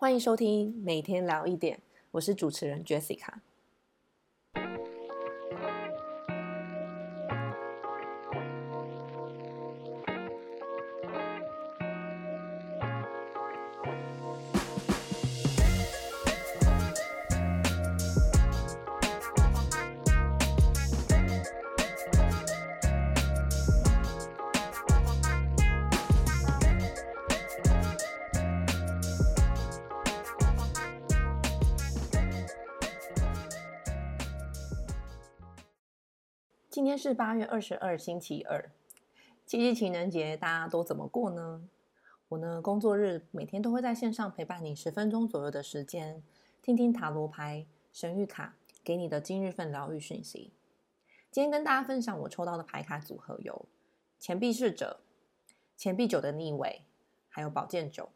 欢迎收听每天聊一点，我是主持人 Jessica。今天是八月二十二，星期二，七夕情人节，大家都怎么过呢？我呢，工作日每天都会在线上陪伴你十分钟左右的时间，听听塔罗牌、神谕卡给你的今日份疗愈讯息。今天跟大家分享我抽到的牌卡组合有钱币侍者、钱币九的逆位，还有宝剑九。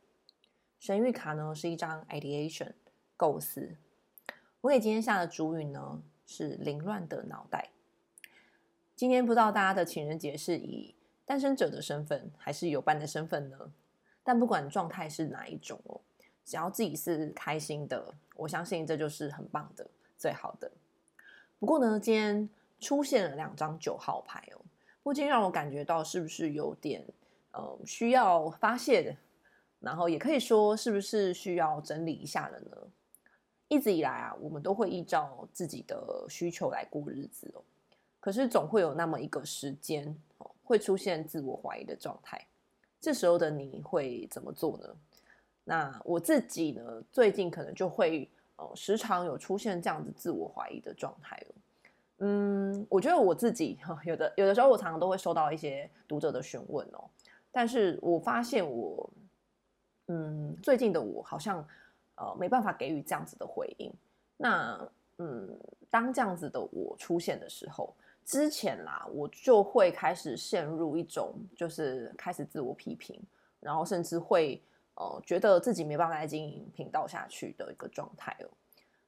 神谕卡呢是一张 ideation 构思。我给今天下的主语呢是凌乱的脑袋。今天不知道大家的情人节是以单身者的身份，还是有伴的身份呢？但不管状态是哪一种哦，只要自己是开心的，我相信这就是很棒的、最好的。不过呢，今天出现了两张九号牌哦，不禁让我感觉到是不是有点呃需要发泄的，然后也可以说是不是需要整理一下了呢？一直以来啊，我们都会依照自己的需求来过日子哦。可是总会有那么一个时间，会出现自我怀疑的状态。这时候的你会怎么做呢？那我自己呢，最近可能就会呃，时常有出现这样子自我怀疑的状态。嗯，我觉得我自己 有的有的时候，我常常都会收到一些读者的询问哦。但是我发现我，嗯，最近的我好像呃没办法给予这样子的回应。那嗯，当这样子的我出现的时候。之前啦，我就会开始陷入一种，就是开始自我批评，然后甚至会呃觉得自己没办法再经营频道下去的一个状态哦。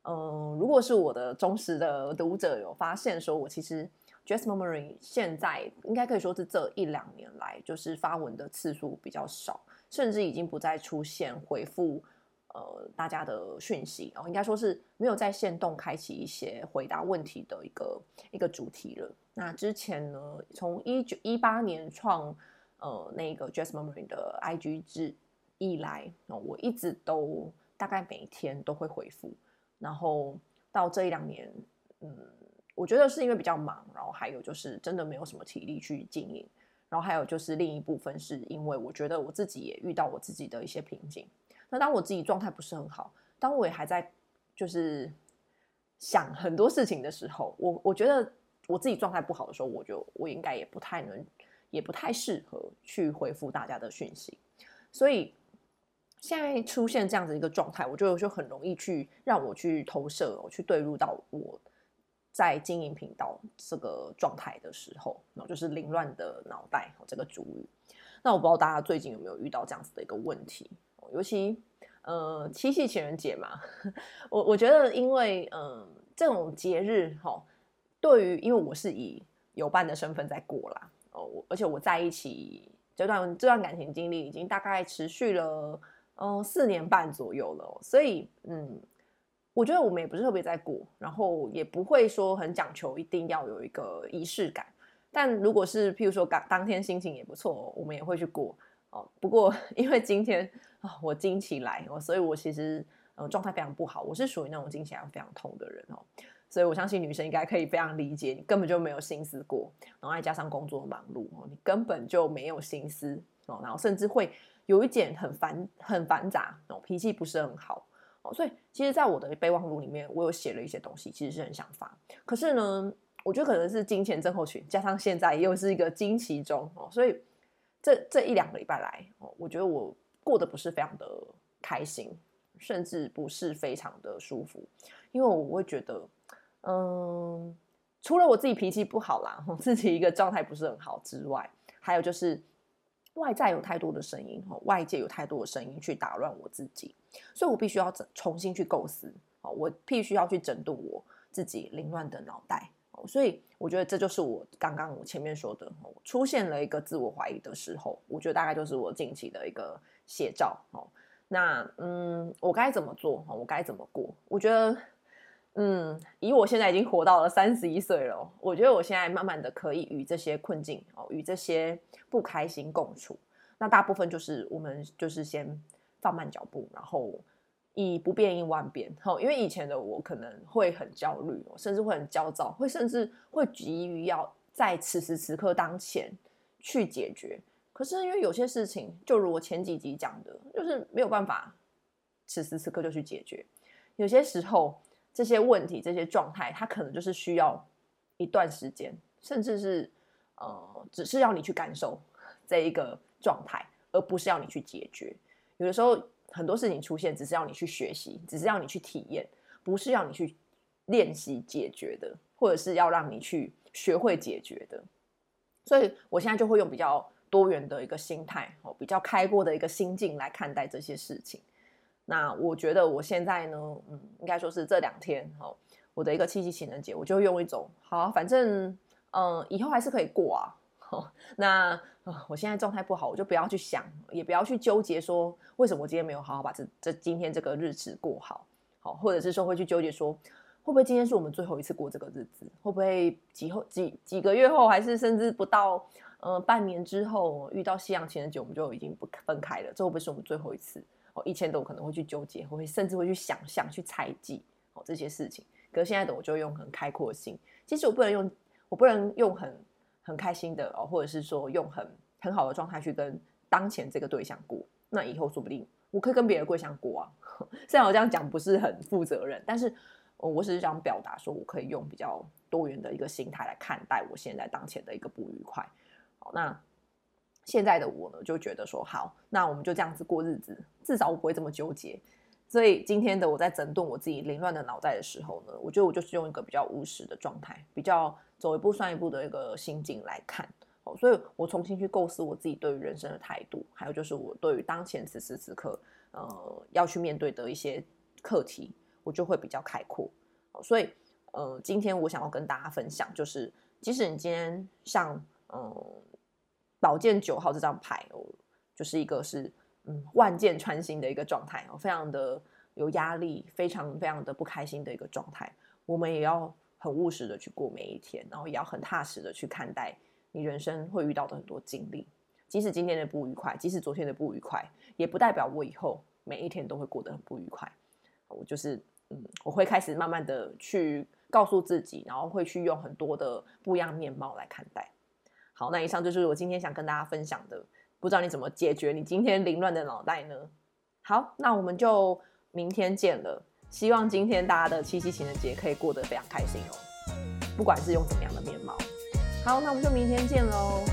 嗯、如果是我的忠实的读者有发现，说我其实 Jess Murmuring 现在应该可以说是这一两年来，就是发文的次数比较少，甚至已经不再出现回复。呃，大家的讯息哦，应该说是没有在线动开启一些回答问题的一个一个主题了。那之前呢，从一九一八年创呃那个 Jess Murmuring 的 IG 之以来，我一直都大概每天都会回复。然后到这一两年，嗯，我觉得是因为比较忙，然后还有就是真的没有什么体力去经营。然后还有就是另一部分是因为我觉得我自己也遇到我自己的一些瓶颈。那当我自己状态不是很好，当我也还在就是想很多事情的时候，我我觉得我自己状态不好的时候，我就我应该也不太能，也不太适合去回复大家的讯息。所以现在出现这样子一个状态，我觉得就很容易去让我去投射，我去对入到我在经营频道这个状态的时候，然后就是凌乱的脑袋这个主语。那我不知道大家最近有没有遇到这样子的一个问题。尤其，呃，七夕情人节嘛，我我觉得，因为，嗯、呃，这种节日哈，对于，因为我是以有伴的身份在过啦，哦，而且我在一起这段这段感情经历已经大概持续了，嗯、四年半左右了，所以，嗯，我觉得我们也不是特别在过，然后也不会说很讲求一定要有一个仪式感，但如果是譬如说当当天心情也不错，我们也会去过。哦，不过因为今天啊、哦，我经起来，所以我其实呃状态非常不好。我是属于那种经起来非常痛的人哦，所以我相信女生应该可以非常理解，你根本就没有心思过，然后再加上工作忙碌哦，你根本就没有心思哦，然后甚至会有一点很繁很繁杂哦，脾气不是很好哦，所以其实，在我的备忘录里面，我有写了一些东西，其实是很想发，可是呢，我觉得可能是金钱症候群，加上现在又是一个惊奇中哦，所以。这这一两个礼拜来，我觉得我过得不是非常的开心，甚至不是非常的舒服，因为我会觉得，嗯，除了我自己脾气不好啦，我自己一个状态不是很好之外，还有就是外在有太多的声音，外界有太多的声音去打乱我自己，所以我必须要重新去构思，我必须要去整顿我自己凌乱的脑袋。所以我觉得这就是我刚刚我前面说的，出现了一个自我怀疑的时候，我觉得大概就是我近期的一个写照。那嗯，我该怎么做？我该怎么过？我觉得，嗯，以我现在已经活到了三十一岁了，我觉得我现在慢慢的可以与这些困境哦，与这些不开心共处。那大部分就是我们就是先放慢脚步，然后以不变应万变。哈，因为以前的我可能会很焦虑，甚至会很焦躁，会甚至会急于要在此时此刻当前去解决。可是因为有些事情，就如我前几集讲的，就是没有办法此时此刻就去解决。有些时候，这些问题、这些状态，它可能就是需要一段时间，甚至是呃，只是要你去感受这一个状态，而不是要你去解决。有的时候，很多事情出现，只是要你去学习，只是要你去体验，不是要你去练习解决的，或者是要让你去学会解决的。所以我现在就会用比较。多元的一个心态，哦，比较开阔的一个心境来看待这些事情。那我觉得我现在呢，嗯，应该说是这两天，哦，我的一个七夕情人节，我就用一种，好，反正，嗯，以后还是可以过啊。那，我现在状态不好，我就不要去想，也不要去纠结说为什么我今天没有好好把这这今天这个日子过好，好，或者是说会去纠结说会不会今天是我们最后一次过这个日子，会不会几后几几个月后，还是甚至不到。呃，半年之后遇到夕阳情人节，我们就已经不分开了。这会不会是我们最后一次？哦，以前的我可能会去纠结，会甚至会去想象、去猜忌哦这些事情。可是现在的我就用很开阔的心。其实我不能用，我不能用很很开心的哦，或者是说用很很好的状态去跟当前这个对象过。那以后说不定我可以跟别的对象过啊。虽然我这样讲不是很负责任，但是我只是想表达说，我可以用比较多元的一个心态来看待我现在当前的一个不愉快。好那现在的我呢，就觉得说好，那我们就这样子过日子，至少我不会这么纠结。所以今天的我在整顿我自己凌乱的脑袋的时候呢，我觉得我就是用一个比较务实的状态，比较走一步算一步的一个心境来看。哦，所以我重新去构思我自己对于人生的态度，还有就是我对于当前此时此刻，呃，要去面对的一些课题，我就会比较开阔。所以，呃，今天我想要跟大家分享，就是即使你今天像，嗯。宝剑九号这张牌哦，就是一个是嗯万箭穿心的一个状态哦，非常的有压力，非常非常的不开心的一个状态。我们也要很务实的去过每一天，然后也要很踏实的去看待你人生会遇到的很多经历。即使今天的不愉快，即使昨天的不愉快，也不代表我以后每一天都会过得很不愉快。我就是嗯，我会开始慢慢的去告诉自己，然后会去用很多的不一样面貌来看待。好，那以上就是我今天想跟大家分享的。不知道你怎么解决你今天凌乱的脑袋呢？好，那我们就明天见了。希望今天大家的七夕情人节可以过得非常开心哦，不管是用怎么样的面貌。好，那我们就明天见喽，